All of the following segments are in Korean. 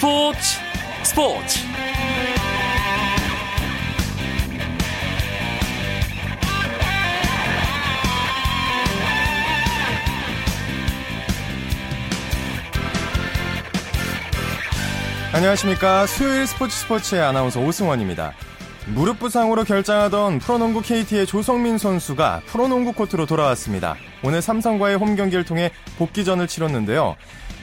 스포츠 스포츠 안녕하십니까. 수요일 스포츠 스포츠의 아나운서 오승원입니다. 무릎 부상으로 결장하던 프로농구 KT의 조성민 선수가 프로농구 코트로 돌아왔습니다. 오늘 삼성과의 홈 경기를 통해 복귀전을 치렀는데요.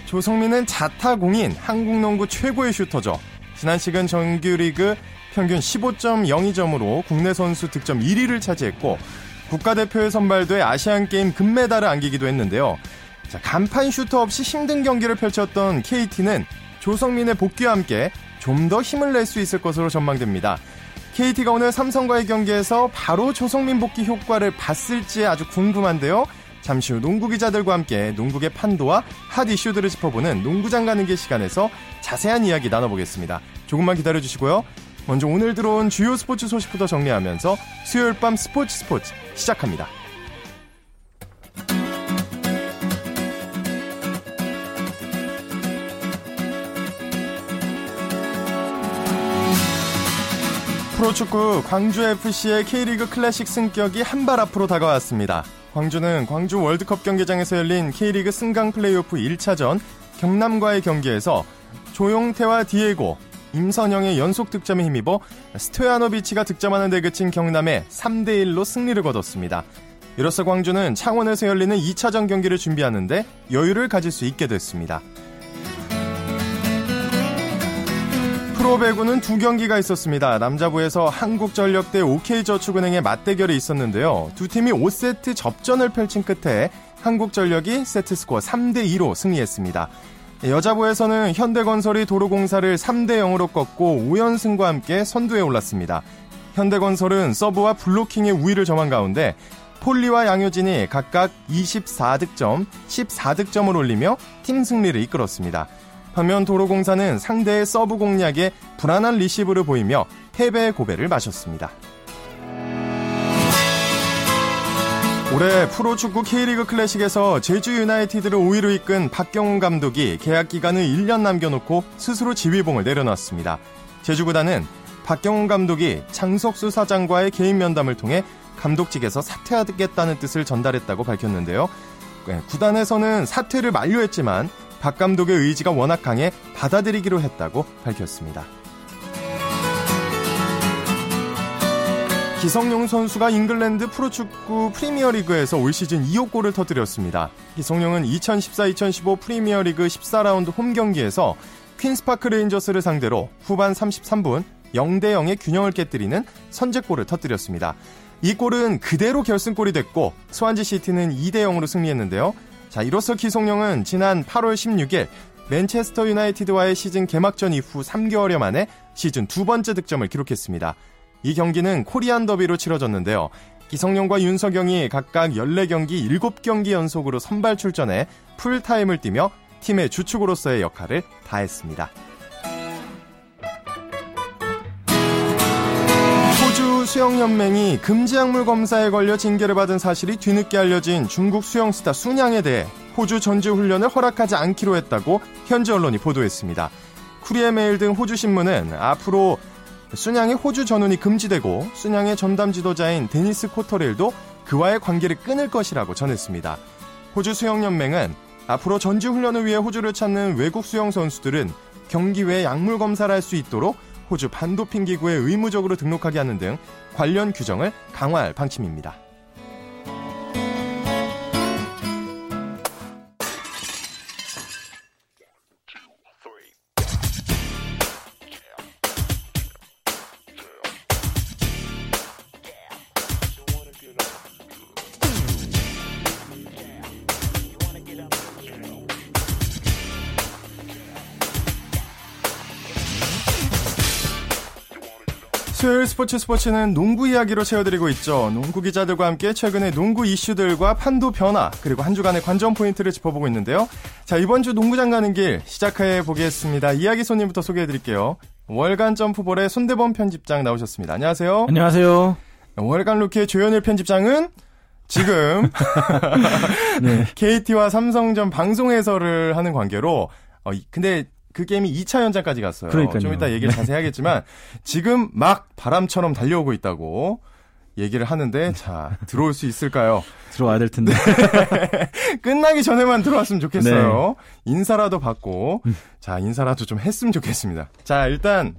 조성민은 자타공인 한국 농구 최고의 슈터죠. 지난 시즌 정규리그 평균 15.02점으로 국내 선수 득점 1위를 차지했고 국가대표에 선발돼 아시안게임 금메달을 안기기도 했는데요. 자, 간판 슈터 없이 힘든 경기를 펼쳤던 KT는 조성민의 복귀와 함께 좀 더 힘을 낼 수 있을 것으로 전망됩니다. KT가 오늘 삼성과의 경기에서 바로 조성민 복귀 효과를 봤을지 아주 궁금한데요. 잠시 후 농구 기자들과 함께 농구의 판도와 핫 이슈들을 짚어보는 농구장 가는 길 시간에서 자세한 이야기 나눠보겠습니다. 조금만 기다려주시고요. 먼저 오늘 들어온 주요 스포츠 소식부터 정리하면서 수요일 밤 스포츠 스포츠 시작합니다. 프로축구 광주FC의 K리그 클래식 승격이 한 발 앞으로 다가왔습니다. 광주는 광주 월드컵 경기장에서 열린 K리그 승강 플레이오프 1차전 경남과의 경기에서 조용태와 디에고, 임선영의 연속 득점에 힘입어 스토야노비치가 득점하는 데 그친 경남에 3대1로 승리를 거뒀습니다. 이로써 광주는 창원에서 열리는 2차전 경기를 준비하는데 여유를 가질 수 있게 됐습니다. 프로배구는 두 경기가 있었습니다. 남자부에서 한국전력 대 OK저축은행의 맞대결이 있었는데요. 두 팀이 5세트 접전을 펼친 끝에 한국전력이 세트스코어 3대2로 승리했습니다. 여자부에서는 현대건설이 도로공사를 3대 0으로 꺾고 5연승과 함께 선두에 올랐습니다. 현대건설은 서브와 블로킹의 우위를 점한 가운데 폴리와 양효진이 각각 24득점, 14득점을 올리며 팀 승리를 이끌었습니다. 반면 도로공사는 상대의 서브 공략에 불안한 리시브를 보이며 패배의 고배를 마셨습니다. 올해 프로축구 K리그 클래식에서 제주 유나이티드를 5위로 이끈 박경훈 감독이 계약 기간을 1년 남겨놓고 스스로 지휘봉을 내려놨습니다. 제주구단은 박경훈 감독이 장석수 사장과의 개인 면담을 통해 감독직에서 사퇴하겠다는 뜻을 전달했다고 밝혔는데요. 네, 구단에서는 사퇴를 만료했지만 박 감독의 의지가 워낙 강해 받아들이기로 했다고 밝혔습니다. 기성용 선수가 잉글랜드 프로축구 프리미어리그에서 올 시즌 2호 골을 터뜨렸습니다. 기성용은 2014-2015 프리미어리그 14라운드 홈 경기에서 퀸스파크 레인저스를 상대로 후반 33분 0대 0의 균형을 깨뜨리는 선제골을 터뜨렸습니다. 이 골은 그대로 결승골이 됐고 스완지 시티는 2대 0으로 승리했는데요. 자, 이로써 기성용은 지난 8월 16일 맨체스터 유나이티드와의 시즌 개막전 이후 3개월여 만에 시즌 두 번째 득점을 기록했습니다. 이 경기는 코리안 더비로 치러졌는데요. 기성용과 윤석영이 각각 14경기 7경기 연속으로 선발 출전해 풀타임을 뛰며 팀의 주축으로서의 역할을 다했습니다. 수영연맹이 금지약물 검사에 걸려 징계를 받은 사실이 뒤늦게 알려진 중국 수영스타 순양에 대해 호주 전지훈련을 허락하지 않기로 했다고 현지 언론이 보도했습니다. 쿠리에 메일 등 호주 신문은 앞으로 순양의 호주 전운이 금지되고 순양의 전담 지도자인 데니스 코터렐도 그와의 관계를 끊을 것이라고 전했습니다. 호주 수영연맹은 앞으로 전지훈련을 위해 호주를 찾는 외국 수영 선수들은 경기 외에 약물 검사를 할 수 있도록 호주 반도핑 기구에 의무적으로 등록하게 하는 등 관련 규정을 강화할 방침입니다. 스포츠 스포츠는 농구 이야기로 채워드리고 있죠. 농구 기자들과 함께 최근의 농구 이슈들과 판도 변화 그리고 한 주간의 관전 포인트를 짚어보고 있는데요. 자 이번 주 농구장 가는 길 시작해 보겠습니다. 이야기 손님부터 소개해드릴게요. 월간 점프볼의 손대범 편집장 나오셨습니다. 안녕하세요. 안녕하세요. 월간 루키의 조현일 편집장은 지금 네. KT와 삼성전 방송 해설을 하는 관계로 어, 근데 그 게임이 2차 연장까지 갔어요. 그러니까요. 좀 이따 얘기를 자세히 하겠지만 지금 막 바람처럼 달려오고 있다고 얘기를 하는데 자 들어올 수 있을까요? 들어와야 될 텐데. 끝나기 전에만 들어왔으면 좋겠어요. 인사라도 받고 음. 자 인사라도 좀 했으면 좋겠습니다. 자 일단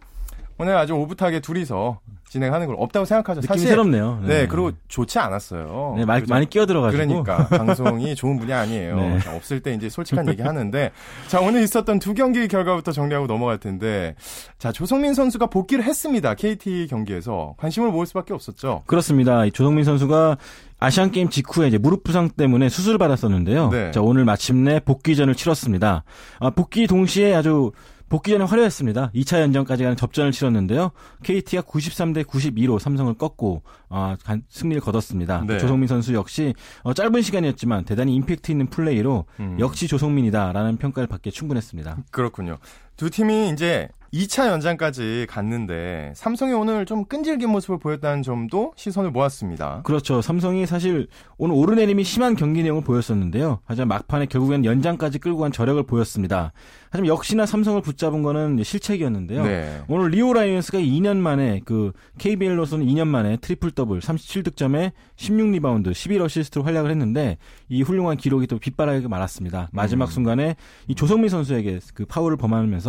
오늘 아주 오붓하게 둘이서 진행하는 걸 없다고 생각하죠. 느낌이 사실 새롭네요. 네, 그리고 좋지 않았어요. 네, 많이? 많이 끼어들어가지고. 그러니까 방송이 좋은 분이 아니에요. 네. 자, 없을 때 이제 솔직한 얘기 하는데 자 오늘 있었던 두 경기 결과부터 정리하고 넘어갈 텐데 자 조성민 선수가 복귀를 했습니다. KT 경기에서 관심을 모을 수밖에 없었죠. 그렇습니다. 이 조성민 선수가 아시안 게임 직후에 이제 무릎 부상 때문에 수술을 받았었는데요. 네. 자, 오늘 마침내 복귀전을 치렀습니다. 아, 복귀 동시에 아주 복귀 전에 화려했습니다. 2차 연전까지 가는 접전을 치렀는데요. KT가 93대 92로 삼성을 꺾고 아, 간- 승리를 거뒀습니다. 네. 조성민 선수 역시 어, 짧은 시간이었지만 대단히 임팩트 있는 플레이로 음. 역시 조성민이다라는 평가를 받기에 충분했습니다. 그렇군요. 두 팀이 이제 2차 연장까지 갔는데 삼성이 오늘 좀 끈질긴 모습을 보였다는 점도 시선을 모았습니다. 그렇죠. 삼성이 사실 오늘 오르내림이 심한 경기 내용을 보였었는데요. 하지만 막판에 결국엔 연장까지 끌고 간 저력을 보였습니다. 하지만 역시나 삼성을 붙잡은 거는 실책이었는데요. 네. 오늘 리오 라이언스가 2년 만에 그 KBL로서는 2년 만에 트리플 더블 37득점에 16리바운드 11어시스트로 활약을 했는데 이 훌륭한 기록이 또 빗바라게 말았습니다. 마지막 음. 순간에 이 조성민 선수에게 그 파울을 범하면서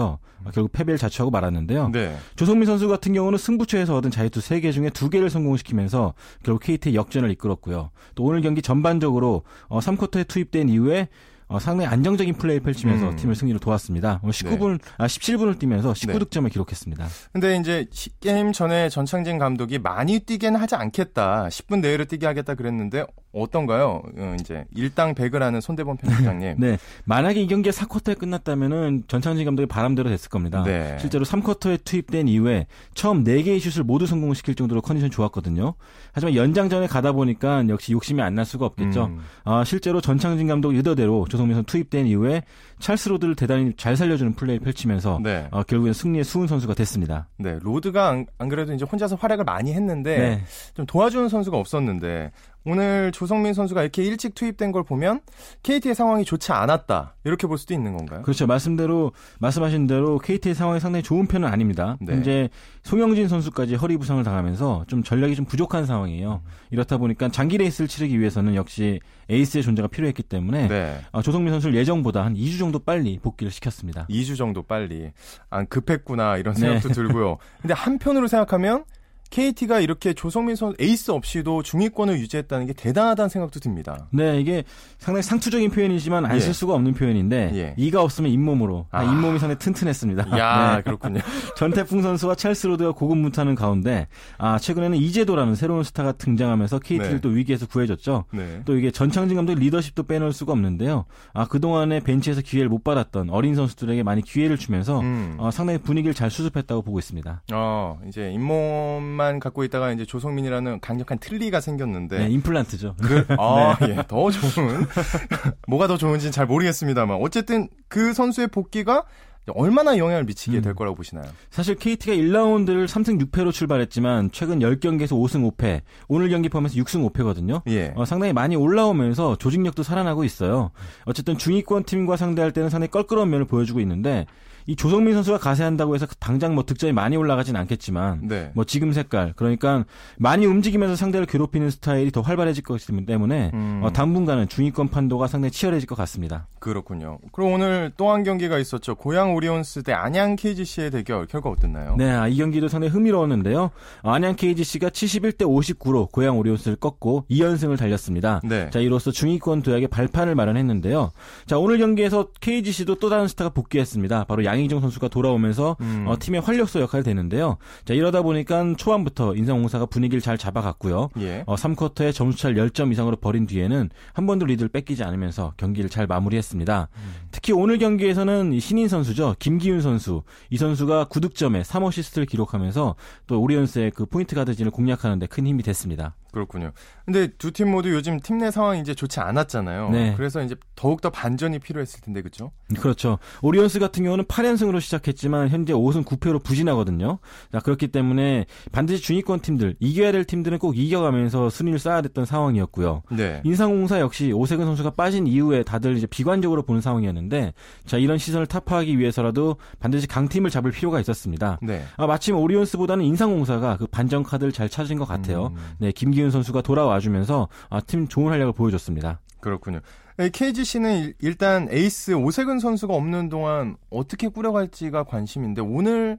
결국 패배를 자초하고 말았는데요. 네. 조성민 선수 같은 경우는 승부처에서 얻은 자유투 3개 중에 2개를 성공시키면서 결국 KT의 역전을 이끌었고요. 또 오늘 경기 전반적으로 어, 3쿼터에 투입된 이후에 어, 상당히 안정적인 플레이를 펼치면서 음. 팀을 승리로 도왔습니다. 오늘 19분, 아, 17분을 뛰면서 19득점을 기록했습니다. 근데 이제 시- 게임 전에 전창진 감독이 많이 뛰게는 하지 않겠다. 10분 내외로 뛰게 하겠다 그랬는데 어떤가요? 어, 이제 일당 백을 하는 손대범 편집장님. 네. 만약에 이 경기가 4쿼터에 끝났다면은 전창진 감독의 바람대로 됐을 겁니다. 네. 실제로 3쿼터에 투입된 이후에 처음 4개의 슛을 모두 성공시킬 정도로 컨디션이 좋았거든요. 하지만 연장전에 가다 보니까 역시 욕심이 안 날 수가 없겠죠. 음. 아, 실제로 전창진 감독 의도대로 조성민 선수 투입된 이후에 찰스 로드를 대단히 잘 살려주는 플레이를 펼치면서 네. 어, 결국엔 승리의 수훈 선수가 됐습니다. 네. 로드가 안, 안 그래도 이제 혼자서 활약을 많이 했는데 네. 좀 도와주는 선수가 없었는데 오늘 조성민 선수가 이렇게 일찍 투입된 걸 보면 KT의 상황이 좋지 않았다. 이렇게 볼 수도 있는 건가요? 그렇죠. 말씀대로 말씀하신 대로 KT의 상황이 상당히 좋은 편은 아닙니다. 네. 현재 송영진 선수까지 허리 부상을 당하면서 좀 전략이 좀 부족한 상황이에요. 이렇다 보니까 장기 레이스를 치르기 위해서는 역시 에이스의 존재가 필요했기 때문에 네. 아, 조성민 선수를 예정보다 한 2주 정도 빨리 복귀를 시켰습니다. 2주 정도 빨리 안 급했구나 이런 네. 생각도 들고요. 근데 한편으로 생각하면 KT가 이렇게 조성민 선수 에이스 없이도 중위권을 유지했다는 게 대단하다는 생각도 듭니다. 네, 이게 상당히 상투적인 표현이지만 안쓸 예. 수가 없는 표현인데 예. 이가 없으면 잇몸으로 아, 아. 잇몸이 상당히 튼튼했습니다. 야 네. 그렇군요. 전태풍 선수와 찰스 로드가 고군분투하는 가운데 아 최근에는 이재도라는 새로운 스타가 등장하면서 KT를 네. 또 위기에서 구해줬죠. 네. 또 이게 전창진 감독 리더십도 빼놓을 수가 없는데요. 아 그 동안에 벤치에서 기회를 못 받았던 어린 선수들에게 많이 기회를 주면서 음. 어, 상당히 분위기를 잘 수습했다고 보고 있습니다. 어 이제 잇몸 만 갖고 있다가 이제 조성민이라는 강력한 틀니가 생겼는데 네, 임플란트죠. 그, 아, 예, 더 좋은. 뭐가 더 좋은지는 잘 모르겠습니다만. 어쨌든 그 선수의 복귀가 얼마나 영향을 미치게 음. 될 거라고 보시나요? 사실 KT가 1라운드를 3승 6패로 출발했지만 최근 10경기에서 5승 5패, 오늘 경기 포함해서 6승 5패거든요. 예. 어, 상당히 많이 올라오면서 조직력도 살아나고 있어요. 어쨌든 중위권 팀과 상대할 때는 상당히 껄끄러운 면을 보여주고 있는데 이 조성민 선수가 가세한다고 해서 당장 뭐 득점이 많이 올라가진 않겠지만 네. 뭐 지금 색깔 그러니까 많이 움직이면서 상대를 괴롭히는 스타일이 더 활발해질 것이기 때문에 음. 어, 당분간은 중위권 판도가 상당히 치열해질 것 같습니다. 그렇군요. 그리고 오늘 또 한 경기가 있었죠. 고양 오리온스 대 안양 KGC의 대결 결과 어땠나요? 네, 아, 이 경기도 상당히 흥미로웠는데요. 안양 KGC가 71대 59로 고양 오리온스를 꺾고 2연승을 달렸습니다. 네. 자, 이로써 중위권 도약의 발판을 마련했는데요. 자, 오늘 경기에서 KGC도 또 다른 스타가 복귀했습니다. 바로 양희종 선수가 돌아오면서 음. 어, 팀의 활력소 역할이 되는데요. 자, 이러다 보니까 초반부터 인삼공사가 분위기를 잘 잡아갔고요. 예. 어, 3쿼터에 점수차를 10점 이상으로 벌린 뒤에는 한 번도 리드를 뺏기지 않으면서 경기를 잘 마무리했습니다. 특히 오늘 경기에서는 이 신인 선수죠. 김기윤 선수. 이 선수가 9득점에 3어시스트를 기록하면서 또 오리온스의 그 포인트 가드진을 공략하는 데 큰 힘이 됐습니다. 그렇군요. 근데 두 팀 모두 요즘 팀 내 상황이 이제 좋지 않았잖아요. 네. 그래서 이제 더욱더 반전이 필요했을 텐데, 그죠? 그렇죠. 오리온스 같은 경우는 8회 8연승으로 시작했지만 현재 5승 9패로 부진하거든요. 자, 그렇기 때문에 반드시 중위권 팀들, 이겨야 될 팀들은 꼭 이겨가면서 순위를 쌓아야 됐던 상황이었고요. 네. 인상공사 역시 오세근 선수가 빠진 이후에 다들 이제 비관적으로 보는 상황이었는데 자, 이런 시선을 타파하기 위해서라도 반드시 강팀을 잡을 필요가 있었습니다. 네. 아, 마침 오리온스보다는 인상공사가 그 반전 카드를 잘 찾은 것 같아요. 음. 네, 김기훈 선수가 돌아와 주면서 아, 팀 좋은 활약을 보여줬습니다. 그렇군요. KGC는 일단 에이스 오세근 선수가 없는 동안 어떻게 꾸려갈지가 관심인데 오늘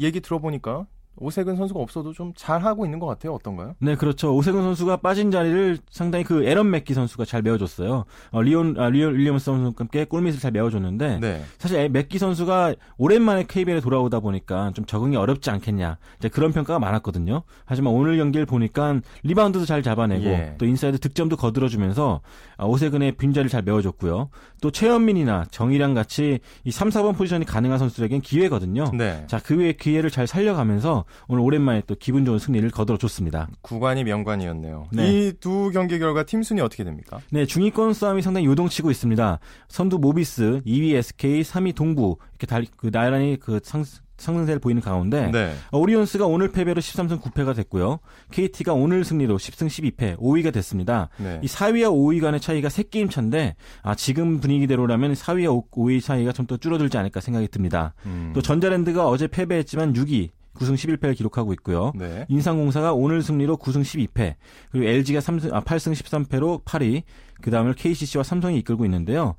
얘기 들어보니까 오세근 선수가 없어도 좀 잘하고 있는 것 같아요. 어떤가요? 네, 그렇죠. 오세근 선수가 빠진 자리를 상당히 그 애런 맥기 선수가 잘 메워줬어요. 어, 리온, 아, 리온 윌리엄스 선수와 함께 골밑을 잘 메워줬는데, 네. 사실 맥기 선수가 오랜만에 KBL에 돌아오다 보니까 좀 적응이 어렵지 않겠냐. 이제 그런 평가가 많았거든요. 하지만 오늘 경기를 보니까 리바운드도 잘 잡아내고, 예. 또 인사이드 득점도 거들어주면서 아, 오세근의 빈자리를 잘 메워줬고요. 또 최현민이나 정희랑 같이 이 3, 4번 포지션이 가능한 선수들에겐 기회거든요. 네. 자, 그 외의 기회를 잘 살려가면서 오늘 오랜만에 또 기분 좋은 승리를 거들어줬습니다. 구관이 명관이었네요. 네. 이두 경기 결과 팀 순위 어떻게 됩니까? 네, 중위권 싸움이 상당히 요동치고 있습니다. 선두 모비스, 2위 SK, 3위 동부 이렇게 달, 그 나란히 그 상, 상승세를 보이는 가운데 네. 어, 오리온스가 오늘 패배로 13승 9패가 됐고요. KT가 오늘 승리로 10승 12패 5위가 됐습니다. 네. 이 4위와 5위 간의 차이가 3게임 차인데 아, 지금 분위기대로라면 4위와 5 위 차이가 좀 더 줄어들지 않을까 생각이 듭니다. 음. 또 전자랜드가 어제 패배했지만 6위 9승 11패를 기록하고 있고요. 네. 인상공사가 오늘 승리로 9승 12패, 그리고 LG가 3승, 아, 8승 13패로 8위, 그 다음을 KCC와 삼성이 이끌고 있는데요.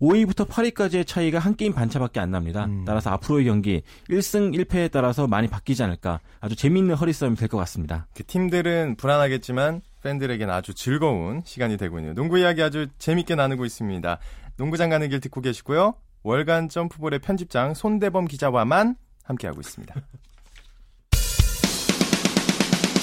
5위부터 8위까지의 차이가 한 게임 반차밖에 안 납니다. 음. 따라서 앞으로의 경기 1승 1패에 따라서 많이 바뀌지 않을까 아주 재미있는 허리 싸움이 될 것 같습니다. 그 팀들은 불안하겠지만 팬들에게는 아주 즐거운 시간이 되고 있네요. 농구 이야기 아주 재밌게 나누고 있습니다. 농구장 가는 길 듣고 계시고요. 월간 점프볼의 편집장 손대범 기자와만 함께하고 있습니다.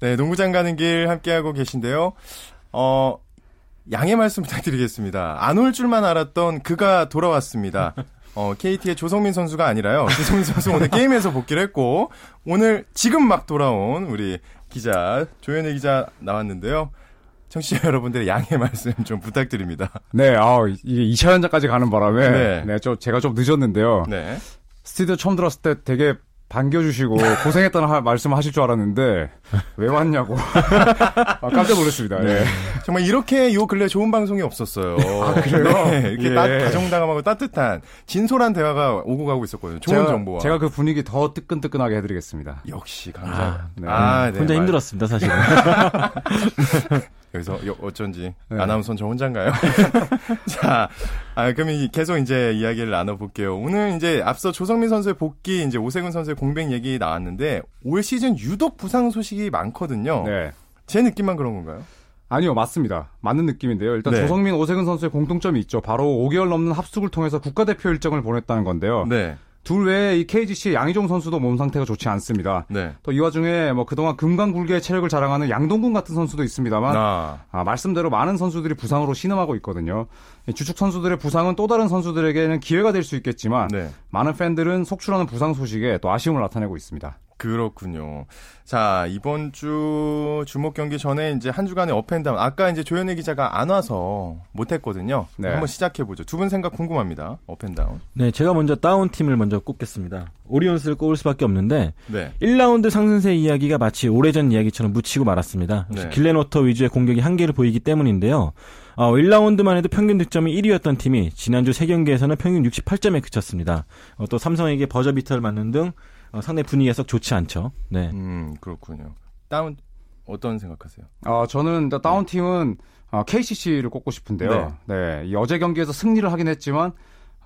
네, 농구장 가는 길 함께하고 계신데요. 어, 양해 말씀 부탁드리겠습니다. 안 올 줄만 알았던 그가 돌아왔습니다. 어, KT의 조성민 선수가 아니라요. 조성민 선수 오늘 게임에서 복귀를 했고, 오늘 지금 막 돌아온 우리 기자, 조현일 기자 나왔는데요. 청취자 여러분들의 양해 말씀 좀 부탁드립니다. 네, 아, 이게 2차 연장까지 가는 바람에 네. 네, 저 제가 좀 늦었는데요. 네. 스튜디오 처음 들었을 때 되게 반겨주시고 고생했다는 하- 말씀을 하실 줄 알았는데 왜 왔냐고 아, 깜짝 놀랐습니다. 네. 정말 이렇게 요 근래 좋은 방송이 없었어요. 아, 그래요? 네, 이렇게 예. 따, 다정다감하고 따뜻한 진솔한 대화가 오고 가고 있었거든요. 좋은 제가, 정보와. 제가 그 분위기 더 뜨끈뜨끈하게 해드리겠습니다. 역시 감사. 네. 아, 네. 혼자 말- 힘들었습니다, 사실은. 여기서 여- 어쩐지 네. 아나운서는 저 혼자인가요? 자, 아, 그럼 이- 계속 이제 이야기를 나눠볼게요. 오늘 이제 앞서 조성민 선수의 복귀, 이제 오세근 선수의 공백 얘기 나왔는데 올 시즌 유독 부상 소식이 많거든요. 네. 제 느낌만 그런 건가요? 아니요, 맞습니다. 맞는 느낌인데요. 일단 네. 조성민, 오세근 선수의 공통점이 있죠. 바로 5개월 넘는 합숙을 통해서 국가대표 일정을 보냈다는 건데요. 네, 둘 외에 이 KGC 양희종 선수도 몸 상태가 좋지 않습니다. 네. 또 이 와중에 뭐 그동안 금강굴기의 체력을 자랑하는 양동근 같은 선수도 있습니다만 아, 아, 말씀대로 많은 선수들이 부상으로 신음하고 있거든요. 이 주축 선수들의 부상은 또 다른 선수들에게는 기회가 될 수 있겠지만 네. 많은 팬들은 속출하는 부상 소식에 또 아쉬움을 나타내고 있습니다. 그렇군요. 자, 이번 주 주목 경기 전에 이제 한 주간의 up and down. 아까 이제 조현일 기자가 안 와서 못했거든요. 네. 한번 시작해보죠. 두 분 생각 궁금합니다. 업앤다운. 네, 제가 먼저 다운 팀을 먼저 꼽겠습니다. 오리온스를 꼽을 수밖에 없는데 네. 1라운드 상승세 이야기가 마치 오래전 이야기처럼 묻히고 말았습니다. 네. 길렌워터 위주의 공격이 한계를 보이기 때문인데요. 어, 1라운드만 해도 평균 득점이 1위였던 팀이 지난주 3경기에서는 평균 68점에 그쳤습니다. 어, 또 삼성에게 버저비터를 맞는 등 어, 상당히 분위기가 썩 좋지 않죠. 네. 음, 그렇군요. 다운, 어떤 생각하세요? 어, 저는 일단 다운 팀은 어, KCC를 꼽고 싶은데요. 네. 이 어제 경기에서 승리를 하긴 했지만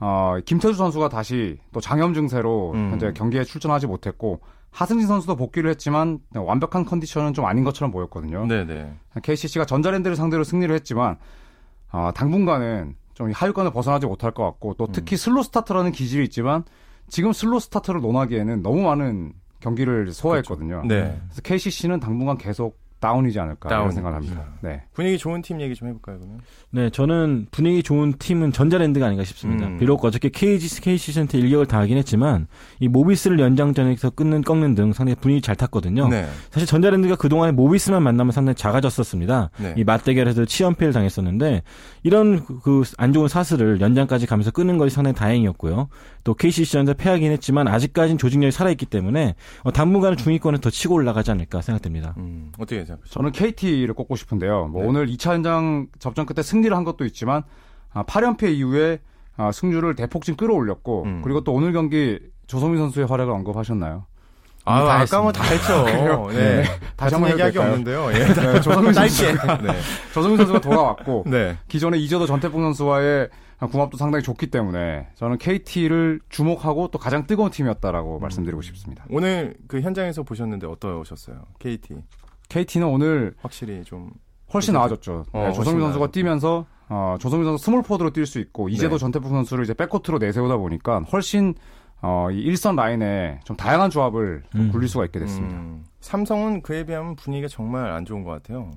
어, 김태수 선수가 다시 또 장염 증세로 음. 현재 경기에 출전하지 못했고 하승진 선수도 복귀를 했지만 완벽한 컨디션은 좀 아닌 것처럼 보였거든요. 네네. KCC가 전자랜드를 상대로 승리를 했지만 어, 당분간은 좀 하위권을 벗어나지 못할 것 같고 또 음. 특히 슬로 스타트라는 기질이 있지만 지금 슬로 스타트를 논하기에는 너무 많은 경기를 소화했거든요. 네. 그래서 KCC는 당분간 계속 다운이지 않을까 다운. 이런 생각을 합니다. 네. 분위기 좋은 팀 얘기 좀 해볼까요, 그러면? 네, 저는 분위기 좋은 팀은 전자랜드가 아닌가 싶습니다. 음. 비록 어저께 KG, KCC한테 일격을 당하긴 했지만, 이 모비스를 연장전에서 끊는, 꺾는 등 상당히 분위기 잘 탔거든요. 네. 사실 전자랜드가 그동안에 모비스만 만나면 상당히 작아졌었습니다. 네. 이 맞대결에서 칠연패를 당했었는데, 이런 그 안 좋은 사슬을 연장까지 가면서 끊는 것이 상당히 다행이었고요. 또 KCC전자 패하긴 했지만, 아직까지는 조직력이 살아있기 때문에, 어, 당분간은 중위권에 더 치고 올라가지 않을까 생각됩니다. 음, 어떻게 생각하세요? 저는 KT를 꼽고 싶은데요. 뭐 네. 오늘 2차 연장 접전 끝에 승리를 한 것도 있지만 아, 8연패 이후에 아, 승률을 대폭진 끌어올렸고 음. 그리고 또 오늘 경기 조성민 선수의 활약을 언급하셨나요? 아, 다 아까 뭐다 했죠. 네. 다시 다시 한번 한번 얘기할 게 해도 없는데요. 예. 네, 조성민 선수, 짧게. 네. 조성민 선수가 돌아왔고 네. 기존에 이재도 전태풍 선수와의 궁합도 상당히 좋기 때문에 저는 KT를 주목하고 또 가장 뜨거운 팀이었다라고 음. 말씀드리고 싶습니다. 오늘 그 현장에서 보셨는데 어떠셨어요? KT. KT는 오늘 확실히 좀 훨씬 나아졌죠. 어, 네, 조성민 선수가. 뛰면서 어, 조성민 선수 스몰 포워드로 뛸 수 있고 이재도 네. 전태풍 선수를 이제 백코트로 내세우다 보니까 훨씬 어, 이 일선 라인에 좀 다양한 조합을 좀 음. 굴릴 수가 있게 됐습니다. 음, 삼성은 그에 비하면 분위기가 정말 안 좋은 것 같아요.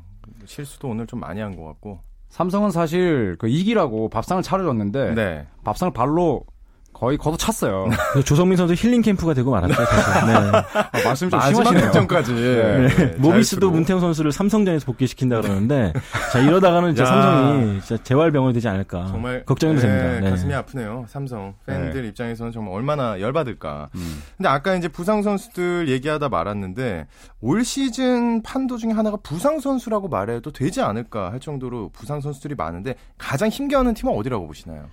실수도 오늘 좀 많이 한 것 같고. 삼성은 사실 그 이기라고 밥상을 차려줬는데 네. 밥상을 발로 거의 걷어찼어요. 그래서 조성민 선수 힐링 캠프가 되고 말았죠, 사실. 네. 어, 말씀이 좀 심하시네요. 득점까지. 네. 네. 모비스도. 문태영 선수를 삼성전에서 복귀시킨다 그러는데 자 이러다가는 진짜 야. 삼성이 진짜 재활병원이 되지 않을까 정말 걱정도 네, 됩니다. 네. 가슴이 아프네요. 삼성 팬들 입장에서는 정말 얼마나 열받을까. 음. 근데 아까 이제 부상 선수들 얘기하다 말았는데 올 시즌 판도 중에 하나가 부상 선수라고 말해도 되지 않을까 할 정도로 부상 선수들이 많은데 가장 힘겨워하는 팀은 어디라고 보시나요?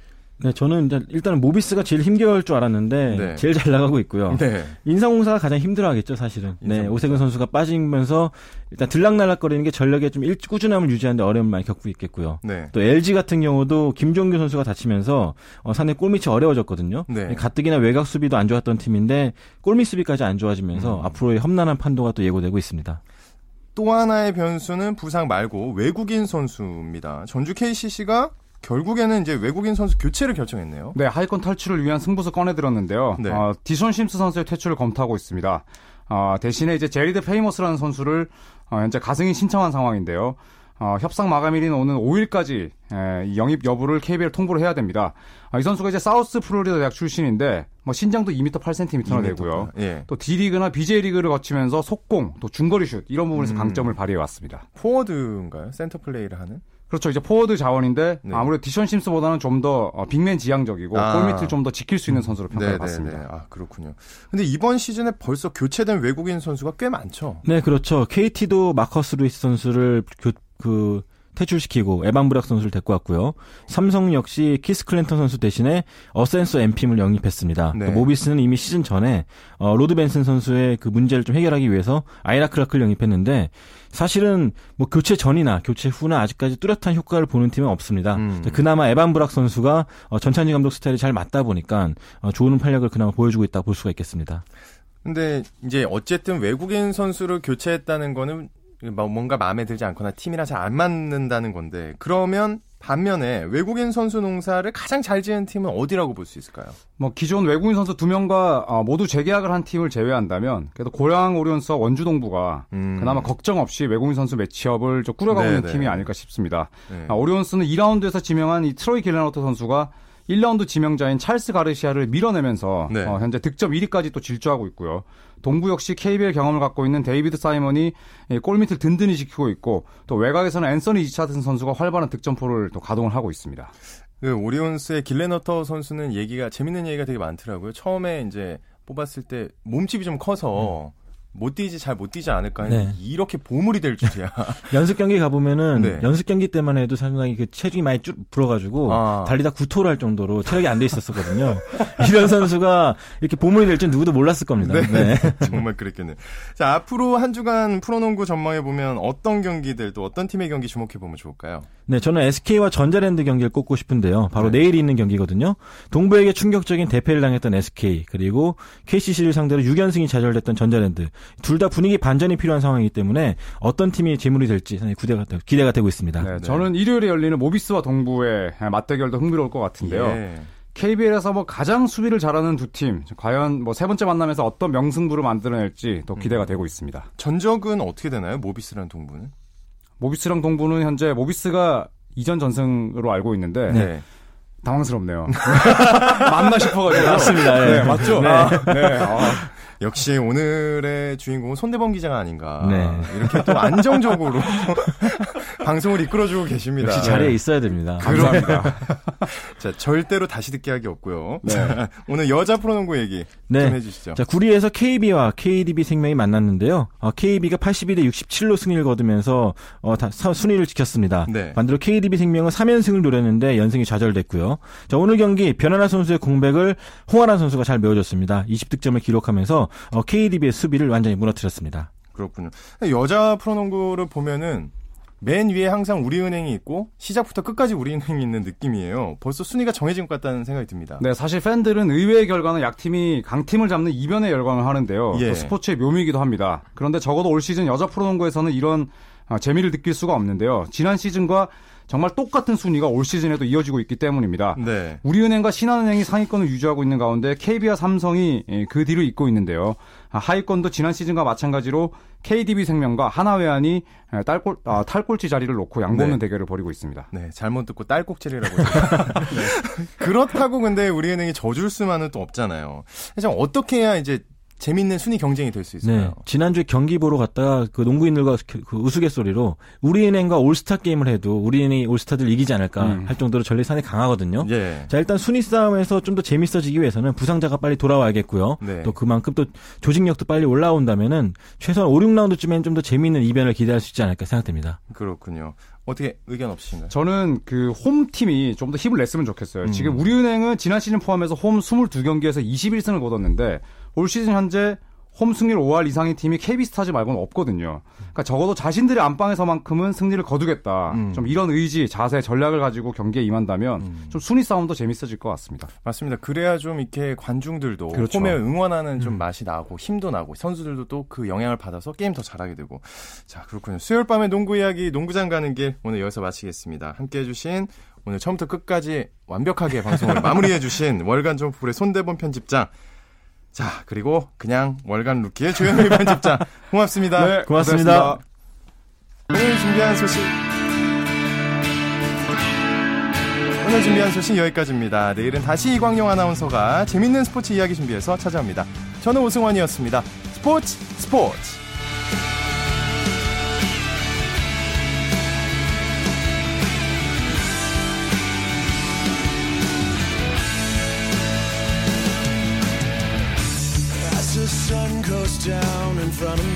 네, 저는 이제 일단은 모비스가 제일 힘겨울 줄 알았는데 네. 제일 잘 나가고 있고요. 네. 인상공사가 가장 힘들어하겠죠, 사실은. 네, 인상공사. 오세근 선수가 빠지면서 일단 들락날락거리는 게 전력에 좀 일, 꾸준함을 유지하는데 어려움을 많이 겪고 있겠고요. 네. 또 LG 같은 경우도 김종규 선수가 다치면서 어, 상당히 골밑이 어려워졌거든요. 네. 가뜩이나 외곽 수비도 안 좋았던 팀인데 골밑 수비까지 안 좋아지면서 음. 앞으로의 험난한 판도가 또 예고되고 있습니다. 또 하나의 변수는 부상 말고 외국인 선수입니다. 전주 KCC가 결국에는 이제 외국인 선수 교체를 결정했네요. 네, 하위권 탈출을 위한 승부수 꺼내들었는데요. 네. 어, 디숀 심스 선수의 퇴출을 검토하고 있습니다. 어, 대신에 이제 제리드 페이머스라는 선수를 어, 현재 가승인 신청한 상황인데요. 어, 협상 마감일인 오는 5일까지 이 영입 여부를 KBL 통보를 해야 됩니다. 아, 이 선수가 이제 사우스 플로리다 대학 출신인데 뭐 신장도 2m 8cm나 되고요. 예. 또 D리그나 BJ리그를 거치면서 속공, 또 중거리 슛 이런 부분에서 음. 강점을 발휘해 왔습니다. 포워드인가요? 센터 플레이를 하는? 그렇죠. 이제 포워드 자원인데 네. 아무래도 디숀 심스보다는 좀더 어, 빅맨 지향적이고 아. 골밑을 좀 더 지킬 수 있는 선수로 평가를 받습니다. 아, 그렇군요. 근데 이번 시즌에 벌써 교체된 외국인 선수가 꽤 많죠. 네, 그렇죠. KT도 마커스 루이스 선수를 교, 그 퇴출시키고 에반 브락 선수를 데리고 왔고요. 삼성 역시 키스 클랜턴 선수 대신에 어센소 엠핌을 영입했습니다. 네. 또 모비스는 이미 시즌 전에 어, 로드 벤슨 선수의 그 문제를 좀 해결하기 위해서 아이라 클라크를 영입했는데 사실은 뭐 교체 전이나 교체 후나 아직까지 뚜렷한 효과를 보는 팀은 없습니다. 음. 그나마 에반 브락 선수가 어, 전창진 감독 스타일이 잘 맞다 보니까 어, 좋은 활약을 그나마 보여주고 있다 볼 수가 있겠습니다. 근데 이제 어쨌든 외국인 선수를 교체했다는 거는 뭐 뭔가 마음에 들지 않거나 팀이랑 잘 안 맞는다는 건데 그러면 반면에 외국인 선수 농사를 가장 잘 지은 팀은 어디라고 볼 수 있을까요? 뭐 기존 외국인 선수 두 명과 어, 모두 재계약을 한 팀을 제외한다면 그래도 고양 오리온스와 원주 동부가 음. 그나마 걱정 없이 외국인 선수 매치업을 좀 꾸려가고 네, 있는 네. 팀이 아닐까 싶습니다. 네. 아, 오리온스는 2라운드에서 지명한 이 트로이 길레너트 선수가 1라운드 지명자인 찰스 가르시아를 밀어내면서 네. 어, 현재 득점 1위까지 또 질주하고 있고요. 동부 역시 KBL 경험을 갖고 있는 데이비드 사이먼이 이 골밑을 든든히 지키고 있고 또 외곽에서는 앤서니 리처드슨 선수가 활발한 득점포를 또 가동을 하고 있습니다. 그 오리온스의 길렌워터 선수는 얘기가 재밌는 얘기가 되게 많더라고요. 처음에 이제 뽑았을 때 몸집이 좀 커서 못 뛰지 잘 못 뛰지 않을까 했는데 네. 이렇게 보물이 될 줄이야. 연습 경기 가 보면은 네. 연습 경기 때만 해도 상당히 그 체중이 많이 쭉 불어가지고 아. 달리다 구토를 할 정도로 체력이 안 돼 있었었거든요. 이런 선수가 이렇게 보물이 될 줄 누구도 몰랐을 겁니다. 네. 정말 그랬겠네요. 자, 앞으로 한 주간 프로농구 전망해 보면 어떤 경기들 또 어떤 팀의 경기 주목해 보면 좋을까요? 네, 저는 SK와 전자랜드 경기를 꼽고 싶은데요. 바로 네. 내일 있는 경기거든요. 동부에게 충격적인 대패를 당했던 SK 그리고 KCC를 상대로 6연승이 좌절됐던 전자랜드 둘 다 분위기 반전이 필요한 상황이기 때문에 어떤 팀이 재물이 될지 상당히 기대가, 기대가 되고 있습니다. 네, 저는 일요일에 열리는 모비스와 동부의 맞대결도 흥미로울 것 같은데요. 예. KBL에서 뭐 가장 수비를 잘하는 두 팀, 과연 뭐 세 번째 만남에서 어떤 명승부를 만들어낼지 더 기대가 되고 있습니다. 전적은 어떻게 되나요? 모비스라는 동부는? 모비스랑 동부는 현재 모비스가 이전 전승으로 알고 있는데 네. 당황스럽네요. 맞나 싶어가지고. 맞습니다. 예. 네, 맞죠? 네. 아, 네. 아, 역시 오늘의 주인공은 손대범 기자가 아닌가. 네. 이렇게 또 안정적으로 방송을 이끌어주고 계십니다. 역시 자리에 있어야 됩니다. 감사합니다. 자, 절대로 다시 듣게 하기 없고요. 네. 자, 오늘 여자 프로농구 얘기 네. 좀 해주시죠. 자, 구리에서 KB와 KDB 생명이 만났는데요. 어, KB가 82대 67로 승리를 거두면서 어, 다, 사- 순위를 지켰습니다. 네. 반대로 KDB 생명은 3연승을 노렸는데 연승이 좌절됐고요. 자, 오늘 경기 변하나 선수의 공백을 홍하나 선수가 잘 메워줬습니다. 20득점을 기록하면서 어, KDB의 수비를 완전히 무너뜨렸습니다. 그렇군요. 여자 프로농구를 보면은 맨 위에 항상 우리은행이 있고 시작부터 끝까지 우리은행이 있는 느낌이에요. 벌써 순위가 정해진 것 같다는 생각이 듭니다. 네, 사실 팬들은 의외의 결과는 약팀이 강팀을 잡는 이변에 열광을 하는데요. 예. 또 스포츠의 묘미이기도 합니다. 그런데 적어도 올 시즌 여자 프로농구에서는 이런 아, 재미를 느낄 수가 없는데요. 지난 시즌과 정말 똑같은 순위가 올 시즌에도 이어지고 있기 때문입니다. 네. 우리은행과 신한은행이 상위권을 유지하고 있는 가운데 KB와 삼성이 예, 그 뒤를 잇고 있는데요. 아, 하위권도 지난 시즌과 마찬가지로 KDB 생명과 하나회안이 예, 딸꼴, 아, 탈꼴찌 자리를 놓고 양보없는 네. 대결을 벌이고 있습니다. 네, 잘못 듣고 딸꾹질이라고 했어요. 네. 그렇다고 근데 우리은행이 져줄 수만은 또 없잖아요. 그래서 어떻게 해야 이제 재밌는 순위 경쟁이 될 수 있어요? 네. 지난주에 경기 보러 갔다가 그 농구인들과 그- 그 우스갯소리로 우리은행과 올스타 게임을 해도 우리은행이 올스타들 이기지 않을까 음. 할 정도로 전례산이 강하거든요. 예. 자, 일단 순위 싸움에서 좀 더 재밌어지기 위해서는 부상자가 빨리 돌아와야겠고요. 네. 또 그만큼 또 조직력도 빨리 올라온다면은 최소한 5, 6라운드쯤엔 좀 더 재미있는 이변을 기대할 수 있지 않을까 생각됩니다. 그렇군요. 어떻게 의견 없으신가요? 저는 그 홈팀이 좀 더 힘을 냈으면 좋겠어요. 음. 지금 우리은행은 지난 시즌 포함해서 홈 22경기에서 21승을 거뒀는데 올 시즌 현재 홈 승률 5할 이상의 팀이 KB스타즈 말고는 없거든요. 그러니까 적어도 자신들의 안방에서만큼은 승리를 거두겠다. 음. 좀 이런 의지, 자세, 전략을 가지고 경기에 임한다면 음. 좀 순위 싸움도 재밌어질 것 같습니다. 맞습니다. 그래야 좀 이렇게 관중들도 그렇죠. 홈에 응원하는 좀 맛이 나고 힘도 나고 선수들도 또 그 영향을 받아서 게임 더 잘하게 되고 자 그렇군요. 수요일 밤에 농구 이야기 농구장 가는 길 오늘 여기서 마치겠습니다. 함께해 주신 오늘 처음부터 끝까지 완벽하게 방송을 마무리해 주신 월간 점프볼의 손대본 편집장 자 그리고 그냥 월간 루키의 조현미 편집장 고맙습니다. 네, 고맙습니다. 오늘 준비한 소식 오늘 준비한 소식 여기까지입니다. 내일은 다시 이광용 아나운서가 재밌는 스포츠 이야기 준비해서 찾아옵니다. 저는 오승환이었습니다. 스포츠 스포츠 front of me.